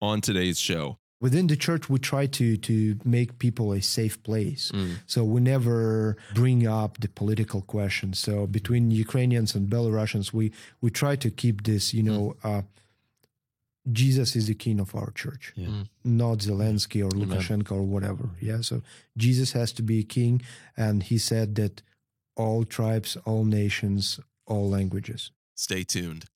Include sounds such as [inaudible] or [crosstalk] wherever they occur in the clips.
on today's show. Within the church, we try to to make people a safe place. Mm. So we never bring up the political questions. So between Ukrainians and Belarusians, we we try to keep this. You know, uh, Jesus is the king of our church, Yeah. Mm. not Zelensky or Amen. Lukashenko or whatever. Yeah. So Jesus has to be king, and he said that all tribes, all nations, all languages. Stay tuned.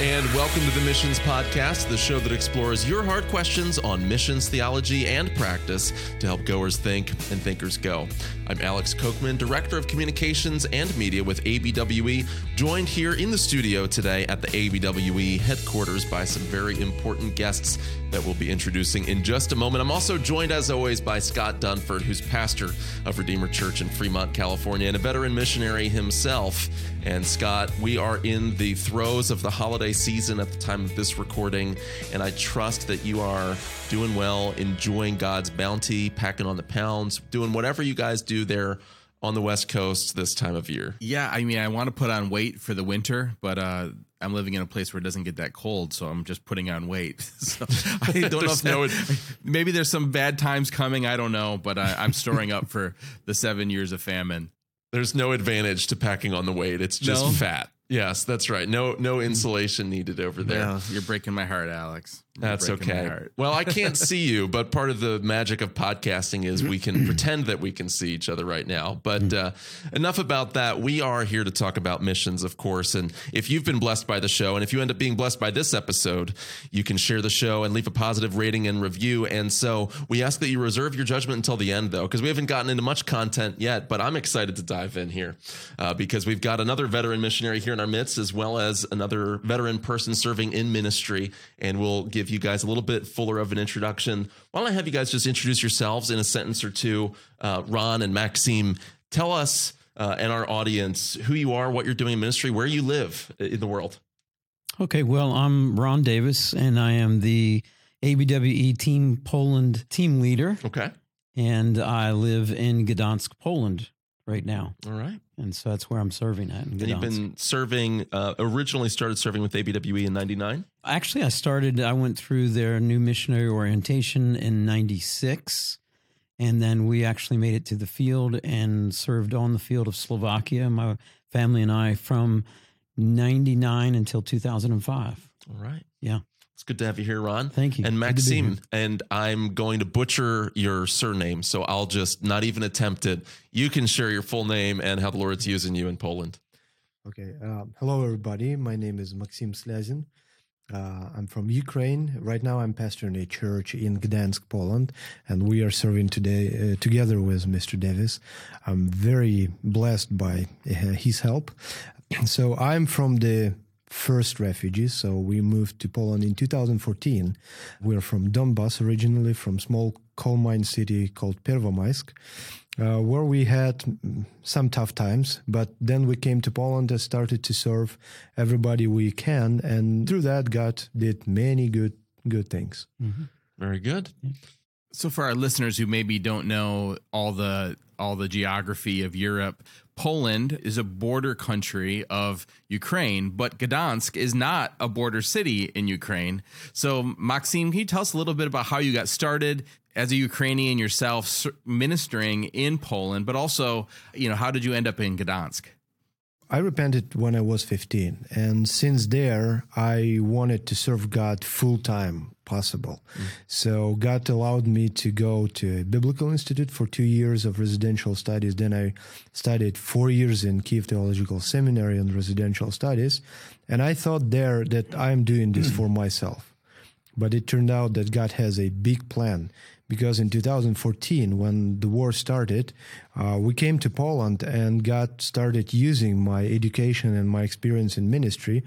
And welcome to the Missions Podcast, the show that explores your hard questions on missions, theology, and practice to help goers think and thinkers go. I'm Alex Kocman, Director of Communications and Media with ABWE, joined here in the studio today at the ABWE headquarters by some very important guests that we'll be introducing in just a moment. I'm also joined, as always, by Scott Dunford, who's pastor of Redeemer Church in Fremont, California, and a veteran missionary himself. And Scott, we are in the throes of the holiday season at the time of this recording, and I trust that you are doing well, enjoying God's bounty, packing on the pounds, doing whatever you guys do there on the West Coast this time of year. Yeah, I mean, I want to put on weight for the winter, but uh, I'm living in a place where it doesn't get that cold, so I'm just putting on weight. [laughs] so I [laughs] don't know if no- maybe there's some bad times coming. I don't know, but I, I'm storing up for the seven years of famine. There's no advantage to packing on the weight. It's just No? fat. Yes, that's right. No no insulation needed over there. Well, you're breaking my heart, Alex. That's okay. Well, I can't [laughs] see you, but part of the magic of podcasting is we can [clears throat] pretend that we can see each other right now. But uh, enough about that. We are here to talk about missions, of course. And if you've been blessed by the show, and if you end up being blessed by this episode, you can share the show and leave a positive rating and review. And so we ask that you reserve your judgment until the end, though, because we haven't gotten into much content yet. But I'm excited to dive in here uh, because we've got another veteran missionary here in our midst, as well as another veteran person serving in ministry. And we'll give you guys a little bit fuller of an introduction. Why don't I have you guys just introduce yourselves in a sentence or two? Uh, Ron and Maksym, tell us uh, and our audience who you are, what you're doing in ministry, where you live in the world. Okay, well, I'm Ron Davis, and I am the ABWE Team Poland team leader, Okay. and I live in Gdansk, Poland, right now, All right. and so that's where I'm serving at. In And you've been serving, uh, originally started serving with ABWE in 99. Actually, I started. I went through their new missionary orientation in '96, and then we actually made it to the field and served on the field of Slovakia. My family and I from '99 until 2005. All right. Yeah. It's good to have you here, Ron. Thank you. And Good Maksym, and I'm going to butcher your surname, so I'll just not even attempt it. You can share your full name and how the Lord's using you in Poland. Okay. Um, hello, everybody. My name is Maksym Sliazin. Uh, I'm from Ukraine. Right now, I'm pastoring a church in Gdansk, Poland, and we are serving today uh, together with Mr. Davis. I'm very blessed by uh, his help. So I'm from the first refugees. So we moved to Poland in 2014. We're from Donbas originally, from small coal mine city called Pervomaisk uh, where we had some tough times, but then we came to Poland and started to serve everybody we can, and through that, God did many good good things. Very good. So for our listeners who maybe don't know all the all the geography of Europe, Poland is a border country of Ukraine, but Gdansk is not a border city in Ukraine. So Maksym, can you tell us a little bit about how you got started as a Ukrainian yourself ministering in Poland, but also, you know, how did you end up in Gdansk? I repented when I was 15, and since there, I wanted to serve God full time possible. Hmm. So God allowed me to go to a biblical institute for two years of residential studies. Then I studied four years in Kiev Theological Seminary on residential studies, and I thought there that I'm doing this hmm. for myself. But it turned out that God has a big plan because in 2014, when the war started, uh, we came to Poland and got started using my education and my experience in ministry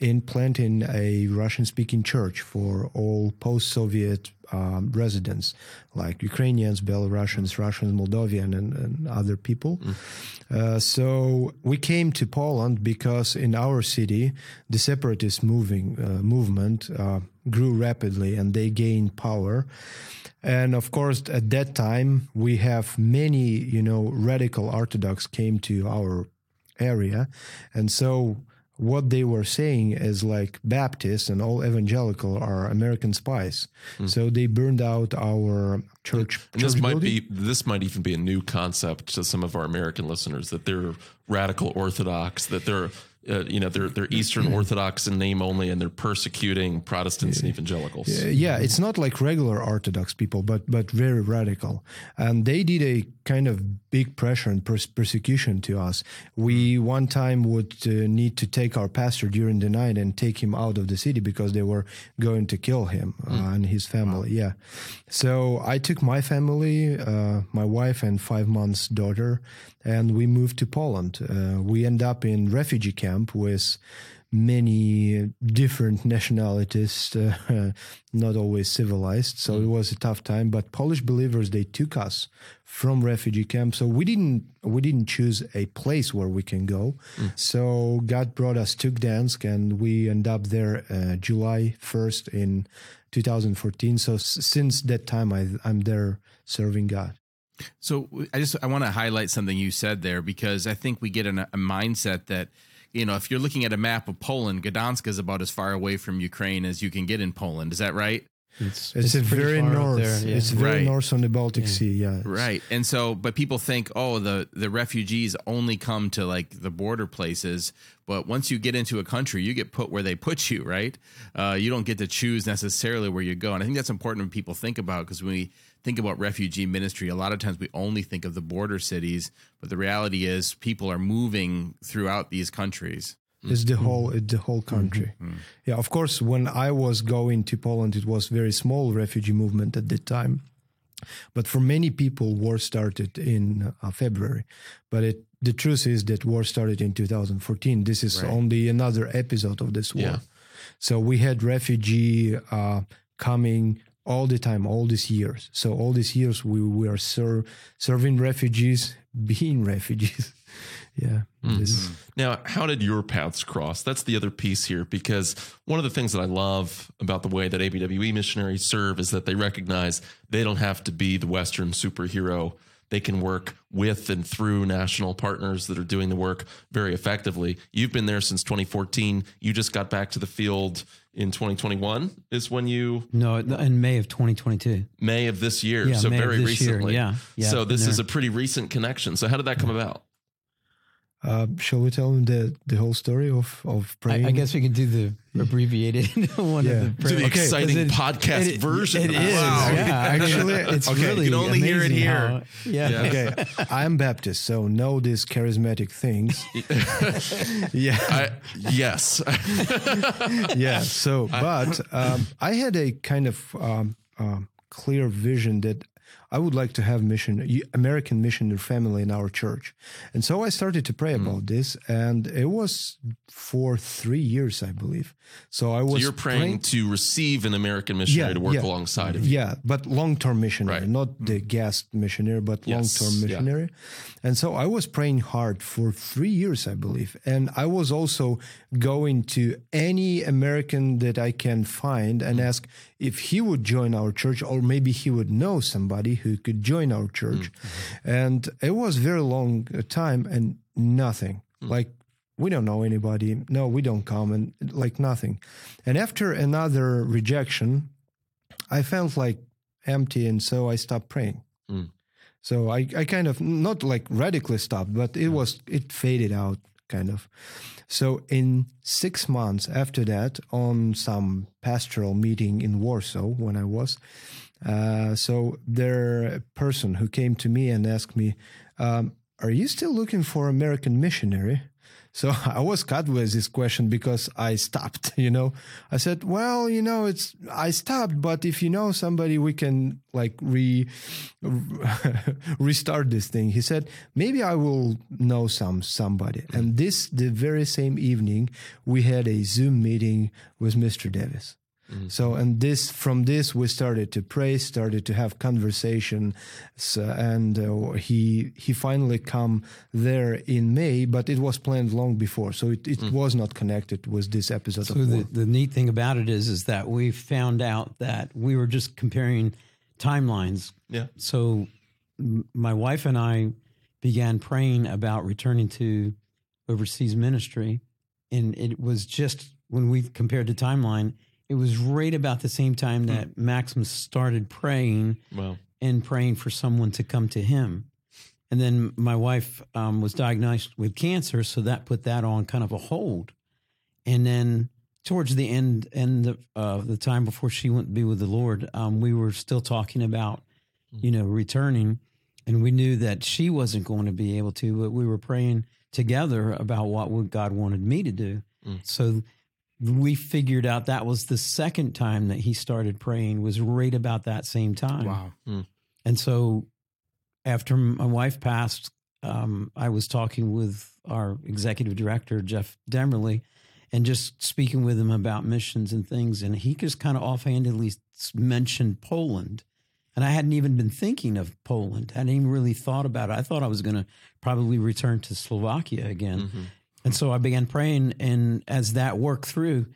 in planting a Russian speaking church for all post Soviet um, residents like Ukrainians, Belarusians, Russians, Moldovan, and, and other people. Uh, so we came to Poland because in our city, the separatist moving uh, movement uh, grew rapidly and they gained power. And of course, at that time, we have many, you know, radical Orthodox came to our area, and so what they were saying is like Baptists and all evangelical are American spies. Hmm. So they burned out our church. And this church might building. be this might even be a new concept to some of our American listeners that they're radical Orthodox, that they're uh, you know they're they're Eastern Orthodox in name only, and they're persecuting Protestants and evangelicals. Yeah, it's not like regular Orthodox people, but but very radical, and they did a kind of big pressure and pers- persecution to us. We one time would uh, need to take our pastor during the night and take him out of the city because they were going to kill him uh, and his family. Yeah, so I took my family, uh, my wife and five months daughter, and we moved to Poland. Uh, we end up in refugee camp with many different nationalities, uh, [laughs] not always civilized. So it was a tough time. But Polish believers they took us from refugee camp. So we didn't we didn't choose a place where we can go. So God brought us to Gdansk, and we end up there uh, July first in 2014. So s- since that time, I, I'm there serving God. So I just I want to highlight something you said there because I think we get in a, a mindset that you know if you're looking at a map of Poland, Gdansk is about as far away from Ukraine as you can get in Poland. Is that right? It's, It's, a pretty very north. there, yeah. It's very Right. north on the Baltic Sea. Yeah. Right. And so, but people think, oh, the the refugees only come to like the border places. But once you get into a country, you get put where they put you. Right. Uh, you don't get to choose necessarily where you go. And I think that's important when people think about because when we think about refugee ministry, a lot of times we only think of the border cities, but the reality is people are moving throughout these countries. It's the whole it's the whole country. Yeah, of course. When I was going to Poland, it was very small refugee movement at that time. But for many people, war started in uh, February. But it, the truth is that war started in 2014. This is Right. only another episode of this war. Yeah. So we had refugee uh, coming all the time, all these years. So all these years we were ser- serving refugees, [laughs] being refugees. [laughs] yeah. Hmm. This, Now, how did your paths cross? That's the other piece here, because one of the things that I love about the way that ABWE missionaries serve is that they recognize they don't have to be the Western superhero. They can work with and through national partners that are doing the work very effectively. You've been there since 2014. You just got back to the field in 2021, is when you, No, in May of 2022. May of this year. Yeah, so May very this year. recently. Yeah, yeah, so this is a pretty recent connection. So how did that come about? Uh, shall we tell them the, the whole story of, of praying? I, I guess we could do the abbreviated [laughs] one Yeah. of the To the prayers. exciting It- podcast it- version. It is. Wow. Yeah, actually, [laughs] Actually, it's okay, you can only hear it here. how- yeah. okay, I'm Baptist, so know these charismatic things. [laughs] yeah, I, yes. yeah. So, but um, I had a kind of um, um, clear vision that I would like to have mission American missionary family in our church, and so I started to pray Hmm. about this, and it was for three years, I believe. So I was So you're praying to receive an American missionary Yeah, to work yeah. alongside of you. Yeah, but long term missionary, Right. not the guest missionary, but long Yes, term yeah. missionary. And so I was praying hard for three years, I believe. And I was also going to any American that I can find and Mm. ask if he would join our church or maybe he would know somebody who could join our church. Mm-hmm. And it was very long uh, time and nothing. Mm. Like we don't know anybody. No, we don't come and like nothing. And after another rejection, I felt like empty, and so I stopped praying. Mm. So I, I kind of not like radically stopped, but it was it faded out kind of. So in six months after that, on some pastoral meeting in Warsaw, when I was, uh, so there a person who came to me and asked me, um, "Are you still looking for American missionary?" So [laughs] I was cut with this question because I stopped, [laughs] you know. I said, well, you know, it's, I stopped, but if you know somebody, we can like re, [laughs] restart this thing. He said, maybe I will know some, somebody. And this, the very same evening, we had a Zoom meeting with Mr. Davis. Mm-hmm. So, and this, from this, we started to pray, started to have conversation, so, uh, and uh, he he finally come there in May, but it was planned long before, so it, it mm. was not connected with this episode So of the, the neat thing about it is, is that we found out that we were just comparing timelines. Yeah. So m- my wife and I began praying about returning to overseas ministry and it was just when we compared the timeline, it was right about the same time that Maximus started praying Wow. and praying for someone to come to him. And then my wife um, was diagnosed with cancer, so that put that on kind of a hold. And then towards the end end of uh, the time before she went to be with the Lord, um, we were still talking about, you know, returning, and we knew that she wasn't going to be able to, but we were praying together about what would God wanted me to do. So we figured out that was the second time that he started praying was right about that same time. Wow. And so after my wife passed, um, I was talking with our executive director, Jeff Demerly, and just speaking with him about missions and things. And he just kind of offhandedly mentioned Poland. And I hadn't even been thinking of Poland. I hadn't even really thought about it. I thought I was going to probably return to Slovakia again. And so I began praying. And as that worked through,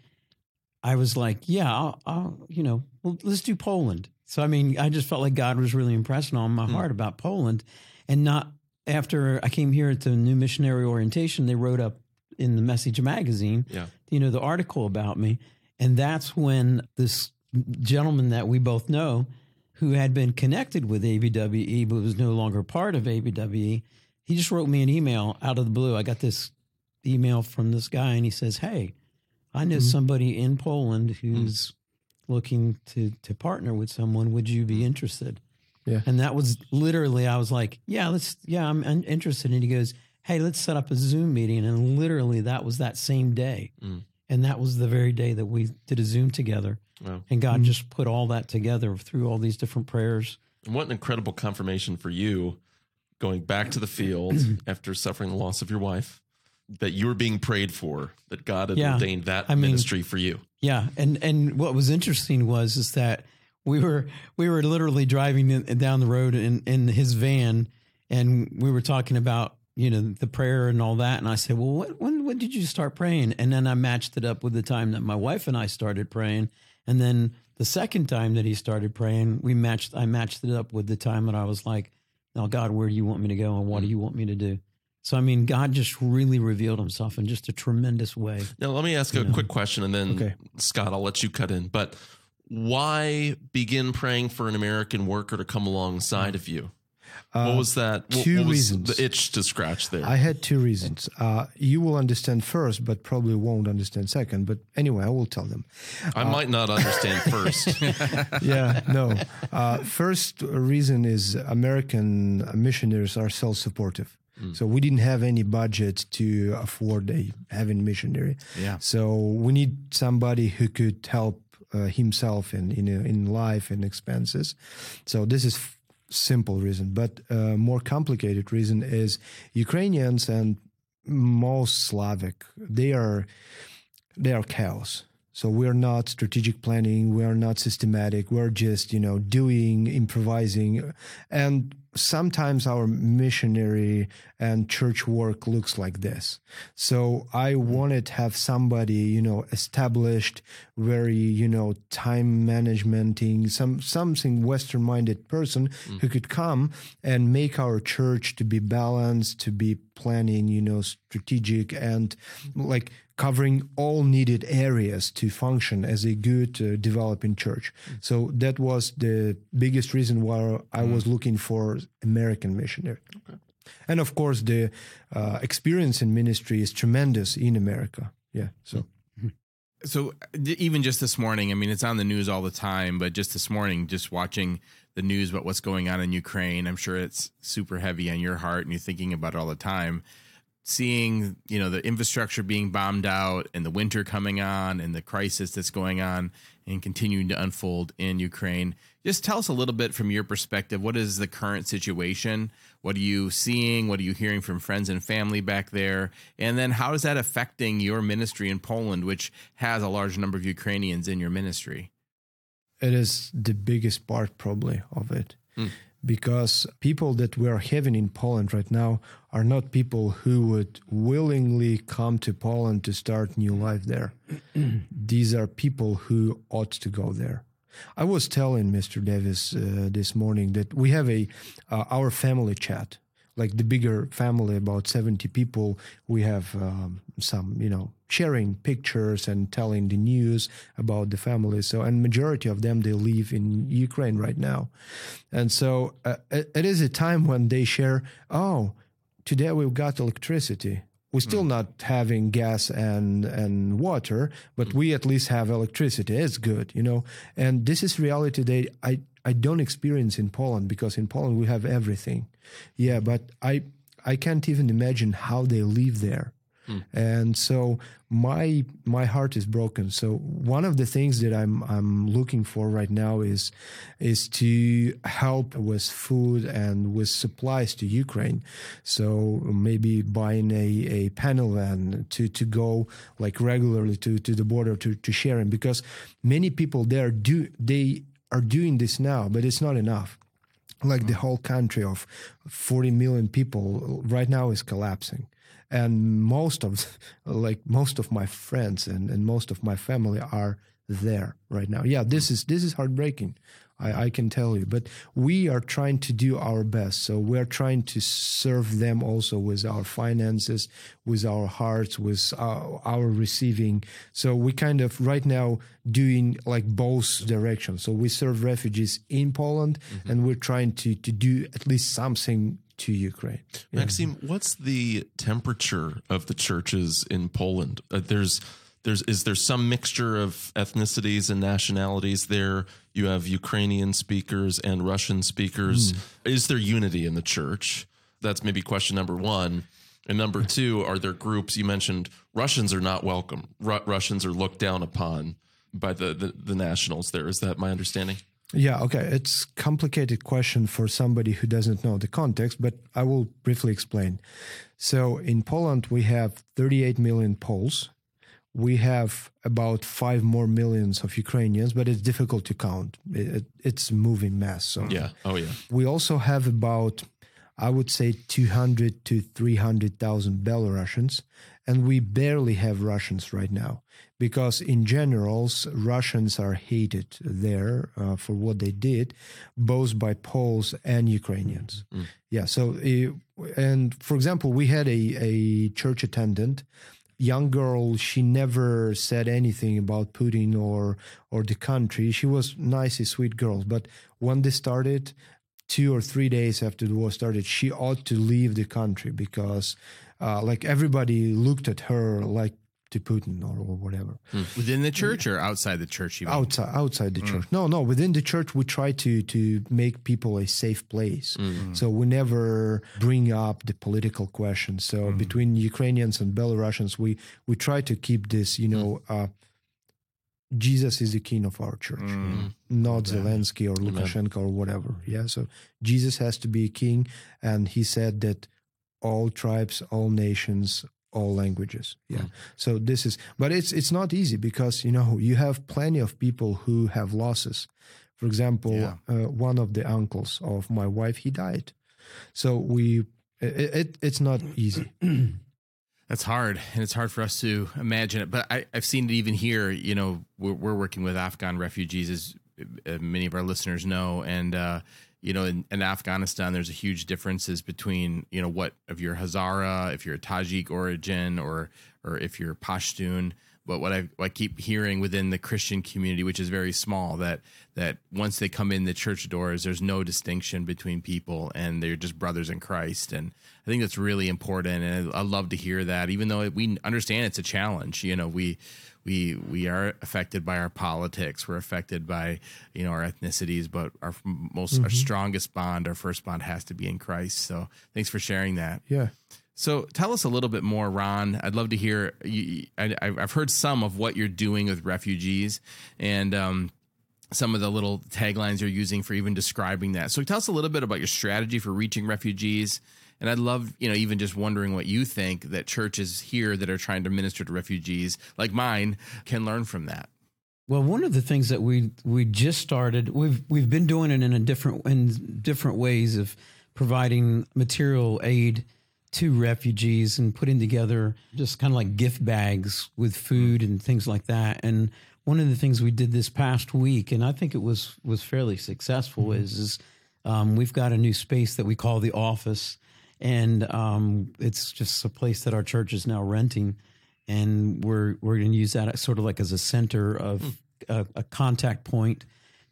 I was like, yeah, I'll, I'll, you know, well, let's do Poland. So, I mean, I just felt like God was really impressing on my hmm. heart about Poland. And not after I came here at the new missionary orientation, they wrote up in the Message magazine, Yeah. you know, the article about me. And that's when this gentleman that we both know, who had been connected with ABWE but was no longer part of ABWE, he just wrote me an email out of the blue. I got this email from this guy, and he says, "Hey, I know mm-hmm. somebody in Poland mm. who's looking to to partner with someone. Would you be mm. interested?" Yeah. And that was literally, I was like, "Yeah, let's. Yeah, I'm, I'm interested." And he goes, "Hey, let's set up a Zoom meeting." And literally, that was that same day, mm. and that was the very day that we did a Zoom together. Wow. And God mm-hmm. just put all that together through all these different prayers. And what an incredible confirmation for you going back to the field [clears throat] after suffering the loss of your wife that you were being prayed for, that God had Yeah. ordained that I mean- ministry for you. Yeah, and and what was interesting was is that we were we were literally driving in, down the road in in his van, and we were talking about you know the prayer and all that, and I said, well, what, when when did you start praying? And then I matched it up with the time that my wife and I started praying, and then the second time that he started praying, we matched I matched it up with the time that I was like, now God, where do you want me to go, and what do mm-hmm. you want me to do? So I mean, God just really revealed Himself in just a tremendous way. Now, let me ask a quick question and then, Okay. Scott, I'll let you cut in. But why begin praying for an American worker to come alongside of you? what was that? What, two what was reasons. The itch to scratch there. I had two reasons. Uh, you will understand first, but probably won't understand second. But anyway, I will tell them. I might not understand [laughs] first. yeah, no. Uh, first reason is American missionaries are self-supportive. So we didn't have any budget to afford a having missionary. Yeah. So we need somebody who could help uh, himself in in in life and expenses. So this is f- simple reason, but uh, more complicated reason is Ukrainians and most Slavic they are they are chaos. So we're not strategic planning. We are not systematic. We're just, you know, doing, improvising. And sometimes our missionary and church work looks like this. So I mm-hmm. wanted to have somebody, you know, established, very, you know, time managementing, some something Western minded person mm. who could come and make our church to be balanced, to be planning, you know, strategic and like covering all needed areas to function as a good uh, developing church. Mm. So that was the biggest reason why I mm. was looking for American missionary. And of course, the uh, experience in ministry is tremendous in America. Yeah. So So even just this morning, I mean, it's on the news all the time, but just this morning, just watching the news about what's going on in Ukraine, I'm sure it's super heavy on your heart and you're thinking about it all the time. Seeing, you know, the infrastructure being bombed out and the winter coming on and the crisis that's going on and continuing to unfold in Ukraine. Just tell us a little bit from your perspective. What is the current situation? What are you seeing? What are you hearing from friends and family back there? And then how is that affecting your ministry in Poland, which has a large number of Ukrainians in your ministry? it is the biggest part probably of it hmm. because people that we are having in Poland right now are not people who would willingly come to Poland to start new life there. [clears throat] These are people who ought to go there. I was telling Mr. Davis uh, this morning that we have a uh, our family chat, like the bigger family, about seventy people. We have um, some, you know, sharing pictures and telling the news about the family. So, and majority of them they live in Ukraine right now, and so uh, it, it is a time when they share. Oh, today we've got electricity. We're still mm. not having gas and and water, but mm. we at least have electricity. It's good, you know. And this is reality that I I don't experience in Poland because in Poland we have everything. Yeah, but I I can't even imagine how they live there. Mm. And so my my heart is broken. So one of the things that I'm I'm looking for right now is is to help with food and with supplies to Ukraine. So maybe buying a, a panel van to, to go like regularly to, to the border to, to sharing because many people there do they are doing this now, but it's not enough like the whole country of 40 million people right now is collapsing and most of [laughs] like most of my friends and, and most of my family are there right now. Yeah this is this is heartbreaking I, I can tell you but we are trying to do our best. So we're trying to serve them also with our finances with our hearts with our, our receiving. So we kind of right now doing like both directions. So we serve refugees in poland mm-hmm. and we're trying to to do at least something to Ukraine. Yeah. Maksym, what's the temperature of the churches in Poland? Uh, there's there's is there some mixture of ethnicities and nationalities there? You have Ukrainian speakers and Russian speakers. Mm. Is there unity in the church? That's maybe question number 1. And number 2, are there groups you mentioned Russians are not welcome. Ru- Russians are looked down upon by the, the the nationals there. Is that my understanding? Yeah, okay. It's complicated question for somebody who doesn't know the context, but I will briefly explain. So in Poland we have 38 million Poles. We have about 5 more millions of Ukrainians, but it's difficult to count. It, it's a moving mass. So Yeah. Oh yeah. We also have about I would say 200 to 300,000 Belarusians and we barely have Russians right now because in generals Russians are hated there uh, for what they did, both by Poles and Ukrainians. Mm. Yeah. So, uh, and for example, we had a a church attendant, young girl. She never said anything about Putin or or the country. She was nice, sweet girl. But when they started, two or three days after the war started, she ought to leave the country because. Uh, like everybody looked at her like to Putin or, or whatever. Mm. Within the church or outside the church? Even? Outside, outside the mm. church. No, no. Within the church, we try to to make people a safe place. Mm. So we never bring up the political questions. So hmm. between Ukrainians and Belarusians, we we try to keep this. You know. Hmm. Uh, Jesus is the king of our church, hmm. not Zelensky or Lukashenko or whatever. Yeah, so Jesus has to be king, and he said that all tribes, all nations, all languages yeah mm. so this is but it's it's not easy because you know you have plenty of people who have losses for example yeah. uh, one of the uncles of my wife he died so we it, it it's not easy [clears throat] That's hard, and it's hard for us to imagine it. But I, i've seen it even here. You know, we're, we're, working with Afghan refugees, as uh, many of our listeners know, and uh, you know, in, in, Afghanistan, there's a huge differences between, you know, what if you're Hazara, if you're a Tajik origin, or or if you're Pashtun. But what I, what I keep hearing within the Christian community, which is very small, that that once they come in the church doors, there's no distinction between people, and they're just brothers in Christ. And I think that's really important, and I, I love to hear that. Even though we understand it's a challenge, you know, we we we are affected by our politics. We're affected by you know our ethnicities, but our most mm-hmm. our strongest bond, our first bond, has to be in Christ. So thanks for sharing that. Yeah. So tell us a little bit more, Ron. I'd love to hear. I, have heard some of what you're doing with refugees, and um, some of the little taglines you're using for even describing that. So tell us a little bit about your strategy for reaching refugees and I'd love, you know, even just wondering what you think that churches here that are trying to minister to refugees like mine can learn from that. Well, one of the things that we we just started, we've we've been doing it in a different in different ways of providing material aid to refugees and putting together just kind of like gift bags with food and things like that. And one of the things we did this past week, and I think it was was fairly successful, mm-hmm. is is um, we've got a new space that we call the office, and um, it's just a place that our church is now renting. and we're we're going to use that sort of like as a center of Hmm. a, a contact point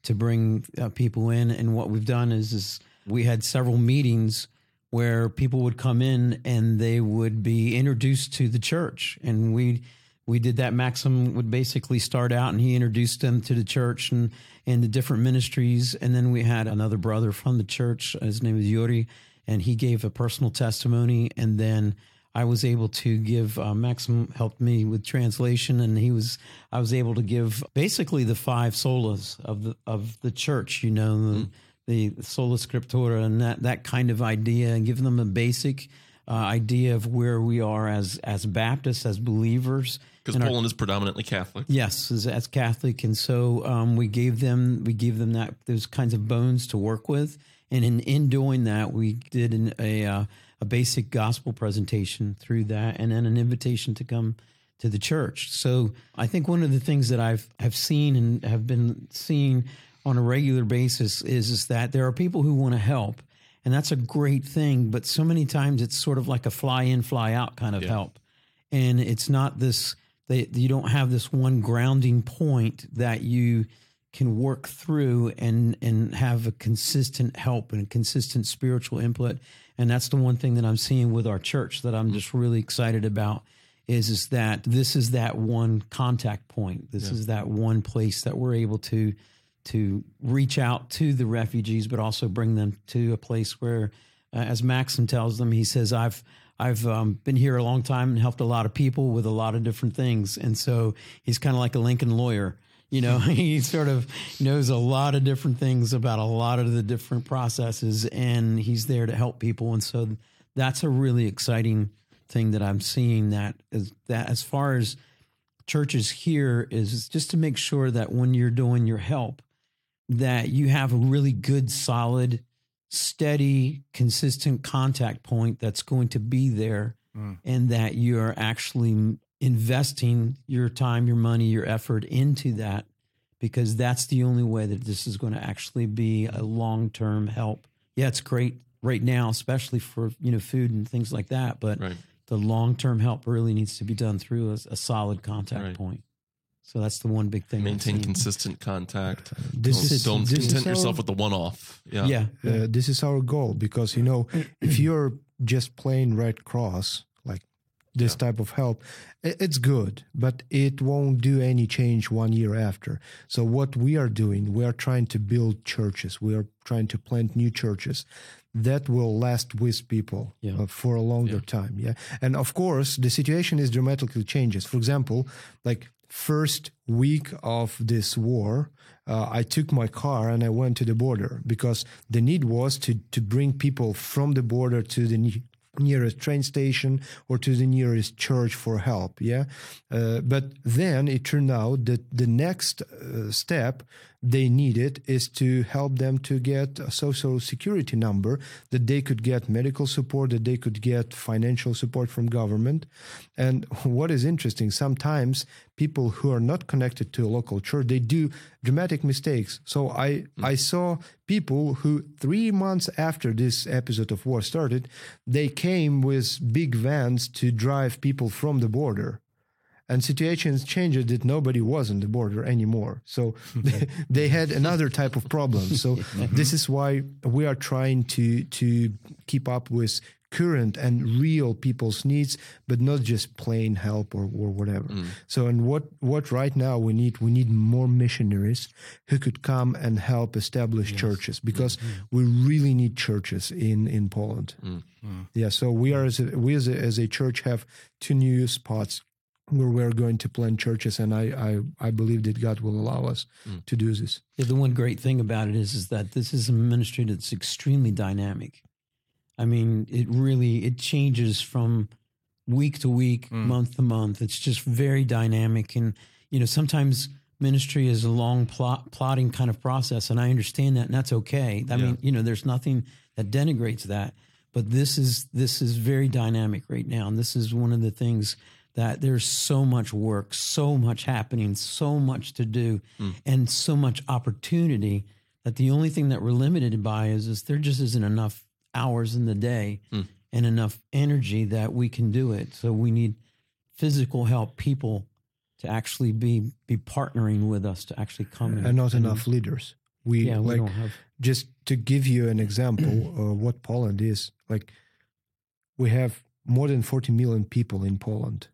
to bring uh, people in. And what we've done is is we had several meetings where people would come in and they would be introduced to the church, and we we did that. Maksym would basically start out, and he introduced them to the church and and the different ministries. And then we had another brother from the church. His name is Yuri, and he gave a personal testimony. And then I was able to give. Uh, Maksym helped me with translation, and he was. I was able to give basically the five solas of the of the church. You know, the, the sola scriptura and that that kind of idea, and give them a basic. Uh, idea of where we are as as Baptists, as believers, Because in our- Poland is predominantly Catholic. Yes, as, as Catholic, and so um, we gave them we gave them that those kinds of bones to work with, and in in doing that, we did an, a uh, a basic gospel presentation through that, and then an invitation to come to the church. So I think one of the things that I've have seen and have been seeing on a regular basis is is that there are people who want to help, and that's a great thing. But so many times it's sort of like a fly in, fly out kind of help, and it's not this. They, you don't have this one grounding point that you can work through and and have a consistent help and consistent spiritual input. And that's the one thing that I'm seeing with our church that I'm just really excited about is is that this is that one contact point. This is that one place that we're able to to reach out to the refugees, but also bring them to a place where, uh, as Maksym tells them, he says, "I've I've um, been here a long time and helped a lot of people with a lot of different things." And so he's kind of like a Lincoln lawyer. You know, [laughs] he sort of knows a lot of different things about a lot of the different processes, and he's there to help people. And so that's a really exciting thing that I'm seeing. That is that as far as churches here is just to make sure that when you're doing your help that you have a really good solid steady consistent contact point that's going to be there mm. and that you're actually investing your time your money your effort into that because that's the only way that this is going to actually be a long-term help yeah it's great right now especially for you know food and things like that but Right. the long-term help really needs to be done through a, a solid contact Right. point so that's the one big thing Maintain consistent contact. This don't is- don't this is content our- yourself with the one off. Yeah. yeah uh, this is our goal because you know if you're just plain red cross like this type of help it's good but it won't do any change one year after so what we are doing we are trying to build churches we are trying to plant new churches that will last with people Yeah. uh, for a longer time yeah and of course the situation is dramatically changes for example like first week of this war uh, i took my car and i went to the border because the need was to to bring people from the border to the ne- nearest train station or to the nearest church for help yeah? Uh, but then it turned out that the next uh, step they needed is to help them to get a social security number that they could get medical support that they could get financial support from government. And what is interesting sometimes people who are not connected to a local church they do dramatic mistakes. So i hmm. i saw people who 3 months after this episode of war started they came with big vans to drive people from the border and situations changed that nobody was on the border anymore. So [laughs] they, they had another type of problem. So [laughs] this is why we are trying to to keep up with current and real people's needs, but not just plain help or, or whatever. Mm. So and what what right now we need we need more missionaries who could come and help establish churches because mm-hmm. we really need churches in in Poland. Mm. Mm. Yeah, so we are as a, we as a, as a church have two new spots where we're going to plant churches, and I I, I believe that God will allow us mm. to do this. Yeah, the one great thing about it is is that this is a ministry that's extremely dynamic. I mean, it really it changes from week to week, mm. month to month. It's just very dynamic, and you know sometimes ministry is a long plot, plotting kind of process, and I understand that, and that's okay. I mean, you know, there's nothing that denigrates that, but this is this is very dynamic right now, and this is one of the things that there's so much work, so much happening, so much to do, hmm. and so much opportunity that the only thing that we're limited by is, is there just isn't enough hours in the day hmm. and enough energy that we can do it. So we need physical help people to actually be be partnering with us to actually come in. and not enough leaders. We Yeah, we like don't have. just to give you an example [clears throat] of what Poland is like. We have more than 40 million people in Poland,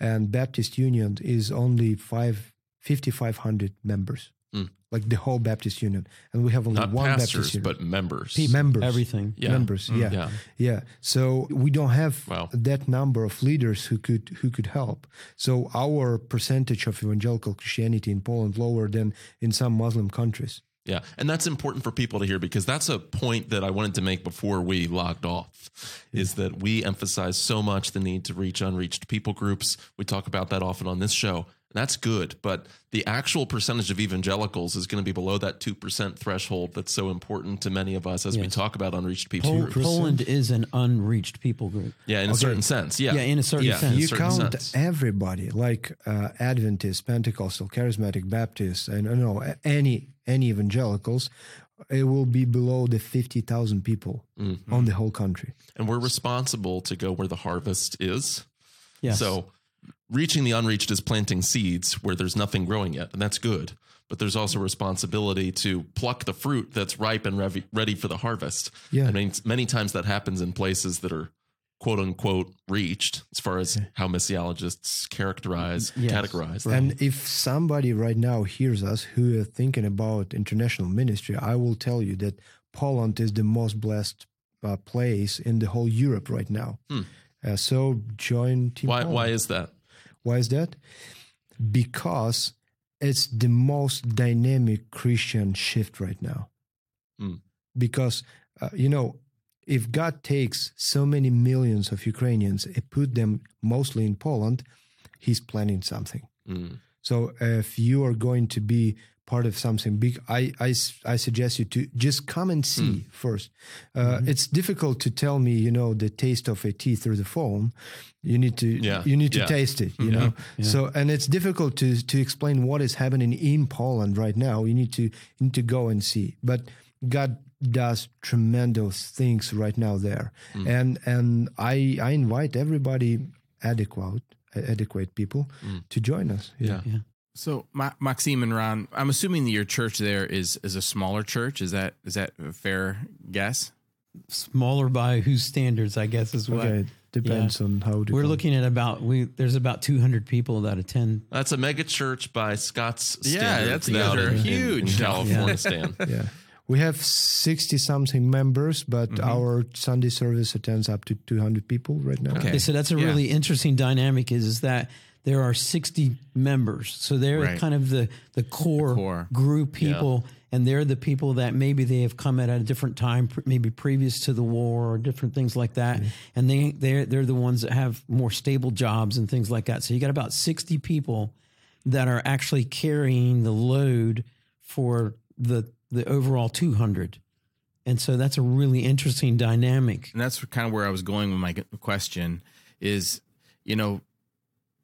and Baptist Union is only five 5,500 members, Mm. like the whole Baptist Union, and we have only Not one pastors, Baptist Union. but members. People, members. everything. Yeah. Members, Mm, yeah. yeah. Yeah. So we don't have Wow. that number of leaders who could who could help. So our percentage of evangelical Christianity in Poland lower than in some Muslim countries. Yeah. And that's important for people to hear because that's a point that I wanted to make before we logged off is that we emphasize so much the need to reach unreached people groups. We talk about that often on this show. And that's good. But the actual percentage of evangelicals is going to be below that 2% threshold that's so important to many of us as we talk about unreached people Pol- groups. Poland is an unreached people group. Yeah, in a certain sense. Yeah. Yeah, in a certain Yeah, sense. you certain count sense. everybody, like uh, Adventists, Pentecostal, Charismatic, Baptists, and you know any any evangelicals, it will be below the fifty thousand people Mm-hmm. on the whole country. And we're responsible to go where the harvest is. Yes. So reaching the unreached is planting seeds where there's nothing growing yet, and that's good. But there's also responsibility to pluck the fruit that's ripe and ready, ready for the harvest. Yeah. I mean, many times that happens in places that are quote unquote reached as far as how missiologists characterize, Yes. categorize. And if somebody right now hears us who are thinking about international ministry, I will tell you that Poland is the most blessed uh, place in the whole Europe right now. Uh, so join Team Why, Poland. why is that? Why is that? Because it's the most dynamic Christian shift right now. Hmm. Because, uh, you know, if God takes so many millions of Ukrainians and put them mostly in Poland, he's planning something. Mm. So if you are going to be part of something big, I, I, I suggest you to just come and see first. Uh, It's difficult to tell me, you know, the taste of a tea through the phone. You need to, Yeah, you need to yeah. taste it, you know. So and it's difficult to to explain what is happening in Poland right now. You need to you need to go and see. But God does tremendous things right now there, mm. and and I I invite everybody adequate adequate people mm. to join us. Yeah. So, Ma- Maksym and Ron, I'm assuming that your church there is is a smaller church. Is that is that a fair guess? Smaller by whose standards, I guess, is what. Okay, it depends on how to We're come. looking at about we. There's about 200 people that attend. That's a mega church by Scott's Yeah, standards. that's- you down in- in- huge. in California, Stan. [laughs] Yeah. We have 60 something members, but Mm-hmm. our Sunday service attends up to 200 people right now. Okay. Okay, so that's a Yeah. really interesting dynamic. Is, is that there are 60 members, so they're Right. kind of the the core, core. group people, and they're the people that maybe they have come at a different time, maybe previous to the war or different things like that, and they they're they're the ones that have more stable jobs and things like that. So you got about 60 people that are actually carrying the load for the the overall 200. And so that's a really interesting dynamic. and that's kind of where I was going with my question is, you know,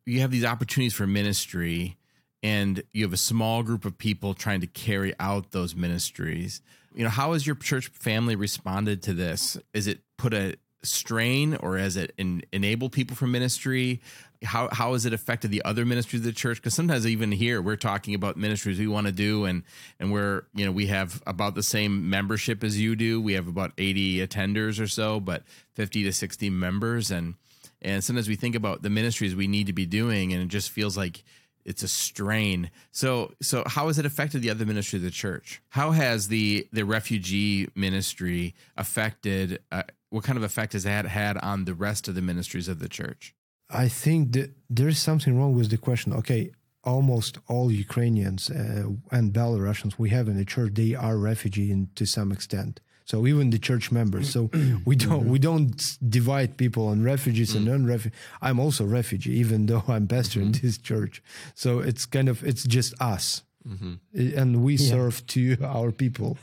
you have these opportunities for ministry and you have a small group of people trying to carry out those ministries. You know, how has your church family responded to this? Is it put a strain or has it en- enabled people for ministry? How how has it affected the other ministries of the church? Because sometimes even here we're talking about ministries we want to do, and and we're you know we have about the same membership as you do. We have about eighty attenders or so, but fifty to sixty members, and and sometimes we think about the ministries we need to be doing, and it just feels like it's a strain. So so how has it affected the other ministry of the church? How has the the refugee ministry affected? Uh, what kind of effect has that had on the rest of the ministries of the church? I think that there's something wrong with the question. Okay, almost all Ukrainians uh, and Belarusians we have in the church, they are refugee in, to some extent. So even the church members. So [clears throat] we don't we don't divide people on refugees and mm. non-refugee. I'm also refugee, even though I'm pastor in mm-hmm. this church. So it's kind of it's just us, mm-hmm. and we serve to [laughs] our people.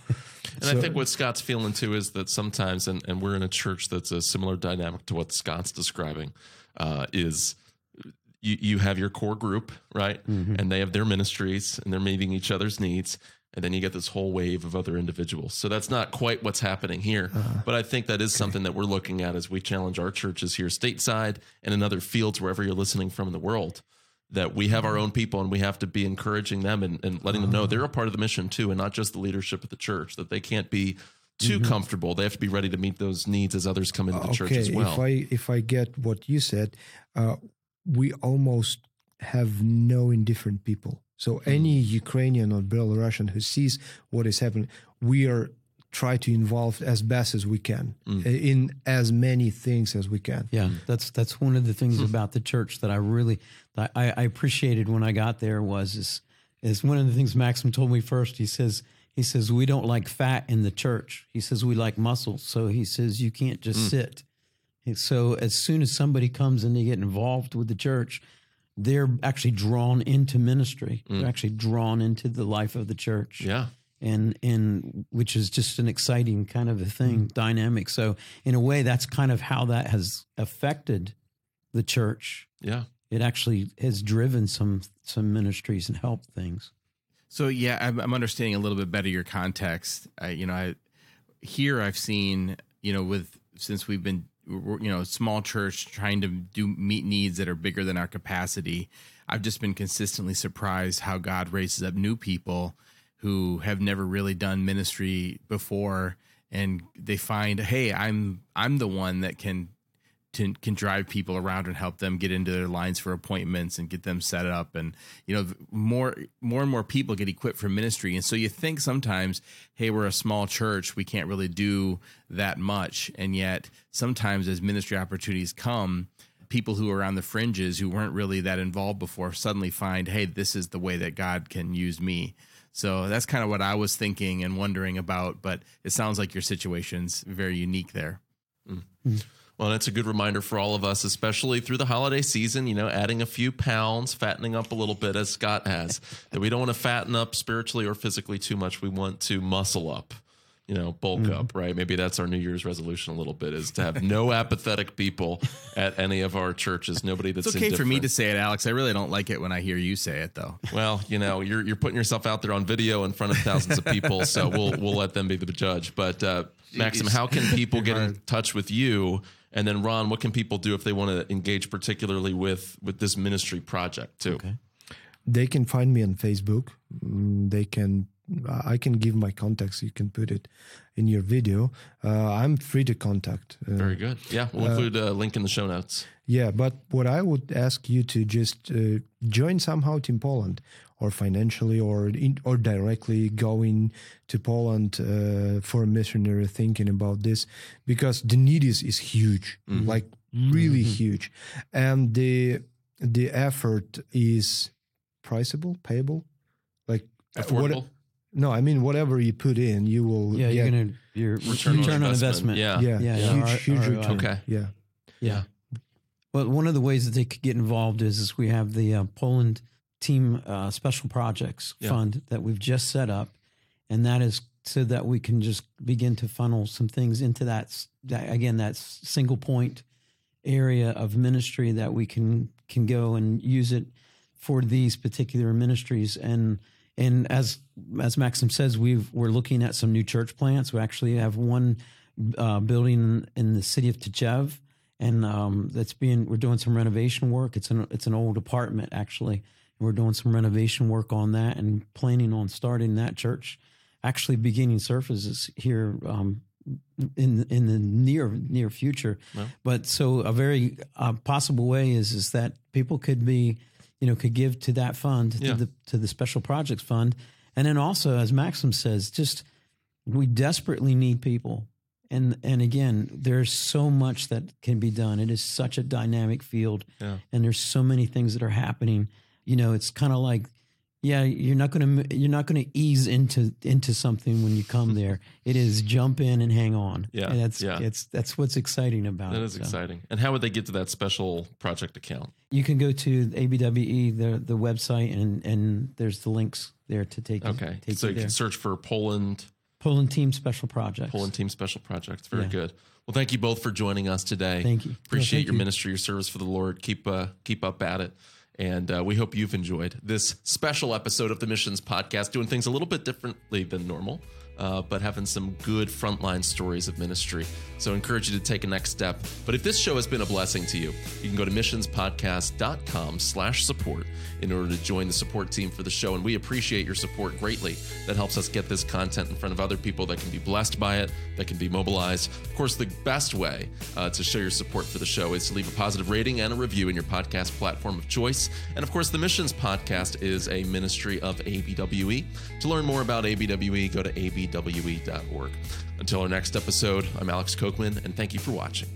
And I think what Scott's feeling too is that sometimes, and, and we're in a church that's a similar dynamic to what Scott's describing, uh, is you, you have your core group, right? Mm-hmm. And they have their ministries and they're meeting each other's needs. and then you get this whole wave of other individuals. So that's not quite what's happening here, uh-huh. but I think that is something that we're looking at as we challenge our churches here stateside and in other fields wherever you're listening from in the world. That we have our mm-hmm. own people and we have to be encouraging them and, and letting them know uh-huh. they're a part of the mission too, and not just the leadership of the church. That they can't be too comfortable. They have to be ready to meet those needs as others come into the church as well. If I if I get what you said, uh, we almost have no indifferent people. So Hmm. any Ukrainian or Belarusian who sees what is happening, we are try to involve as best as we can Hmm. uh, in as many things as we can. Yeah, that's that's one of the things about the church that I really that I, I appreciated when I got there was is is one of the things Maksym told me first. He says he says we don't like fat in the church. He says we like muscle. So he says you can't just mm. sit. And So as soon as somebody comes and they get involved with the church, they're actually drawn into ministry. They're mm. actually drawn into the life of the church yeah. and and which is just an exciting kind of a thing mm. dynamic so in a way that's kind of how that has affected the church Yeah. it actually has driven some some ministries and helped things So yeah, I'm, I'm understanding a little bit better your context. I, you know, I here I've seen you know with since we've been you know small church trying to do meet needs that are bigger than our capacity. I've just been consistently surprised how God raises up new people who have never really done ministry before, and they find, hey, I'm I'm the one that can to, can drive people around and help them get into their lines for appointments and get them set up. And you know more more and more people get equipped for ministry. And so you think sometimes hey we're a small church we can't really do that much. And yet sometimes as ministry opportunities come people who are on the fringes who weren't really that involved before suddenly find hey this is the way that God can use me. So that's kind of what I was thinking and wondering about but it sounds like your situation's very unique there mm. Mm. Well, it's a good reminder for all of us, especially through the holiday season, you know, adding a few pounds, fattening up a little bit, as Scott has, that we don't want to fatten up spiritually or physically too much. We want to muscle up, you know, bulk Mm-hmm. up, right? Maybe that's our New Year's resolution a little bit is to have no [laughs] apathetic people at any of our churches. Nobody that's It's okay for me to say it, Alex. I really don't like it when I hear you say it, though. Well, you know, you're you're putting yourself out there on video in front of thousands of people, so [laughs] we'll we'll let them be the judge. But uh, Maksym, how can people get in touch with you? And then Ron, what can people do if they want to engage particularly with with this ministry project too? Okay. They can find me on Facebook. Mm, They can. I can give my contacts. You can put it in your video. Uh, I'm free to contact. Uh, Very good. Yeah, we'll include a link in the show notes. Yeah, but what I would ask you to just uh, join somehow Team Poland, or financially, or in, or directly going to Poland uh, for a missionary thinking about this, because the need is is huge, like really huge, and the the effort is priceable, payable, like uh, what- Affordable. No, I mean whatever you put in, you will yeah get. you're gonna your Return return, on on investment. investment, Yeah. yeah, Yeah, huge, yeah, huge R- return. Okay. Yeah. Yeah. Well, one of the ways that they could get involved is, is we have the uh, Poland Team uh, Special Projects Yeah. Fund that we've just set up, and that is so that we can just begin to funnel some things into that, that again that single point area of ministry that we can can go and use it for these particular ministries and and as as Maksym says we've we're looking at some new church plants. We actually have one uh, building in the city of Tczew and um, that's being we're doing some renovation work. It's an it's an old apartment actually. We're doing some renovation work on that and planning on starting that church. Actually beginning services here um, in in the near near future. But so a very uh, possible way is is that people could be, you know, could give to that fund Yeah. to the to the special projects fund, and then also as Maksym says, just we desperately need people. And and again, there's so much that can be done. It is such a dynamic field, Yeah. and there's so many things that are happening. You know, it's kind of like yeah, you're not going to you're not going to ease into into something when you come there. It is jump in and hang on. Yeah, and that's yeah. it's that's what's exciting about That it. is So exciting. And how would they get to that special project account? You can go to ABWE the the website and and there's the links there to take you- Okay. take So you you can search for Poland Poland Team Special Projects. Poland Team Special Projects. Very Yeah. good. Well, thank you both for joining us today. Thank you. Appreciate thank your you. ministry, your service for the Lord. Keep uh, keep up at it. And uh, we hope you've enjoyed this special episode of the Missions Podcast, doing things a little bit differently than normal uh, but having some good frontline stories of ministry. So I encourage you to take a next step. But if this show has been a blessing to you, you can go to missionspodcast.com slash support in order to join the support team for the show. And we appreciate your support greatly. That helps us get this content in front of other people that can be blessed by it, that can be mobilized. Of course, the best way uh, to show your support for the show is to leave a positive rating and a review in your podcast platform of choice. And of course, the Missions Podcast is a ministry of ABWE. To learn more about ABWE, go to ABWE.org. Until our next episode, I'm Alex Kocman, and thank you for watching.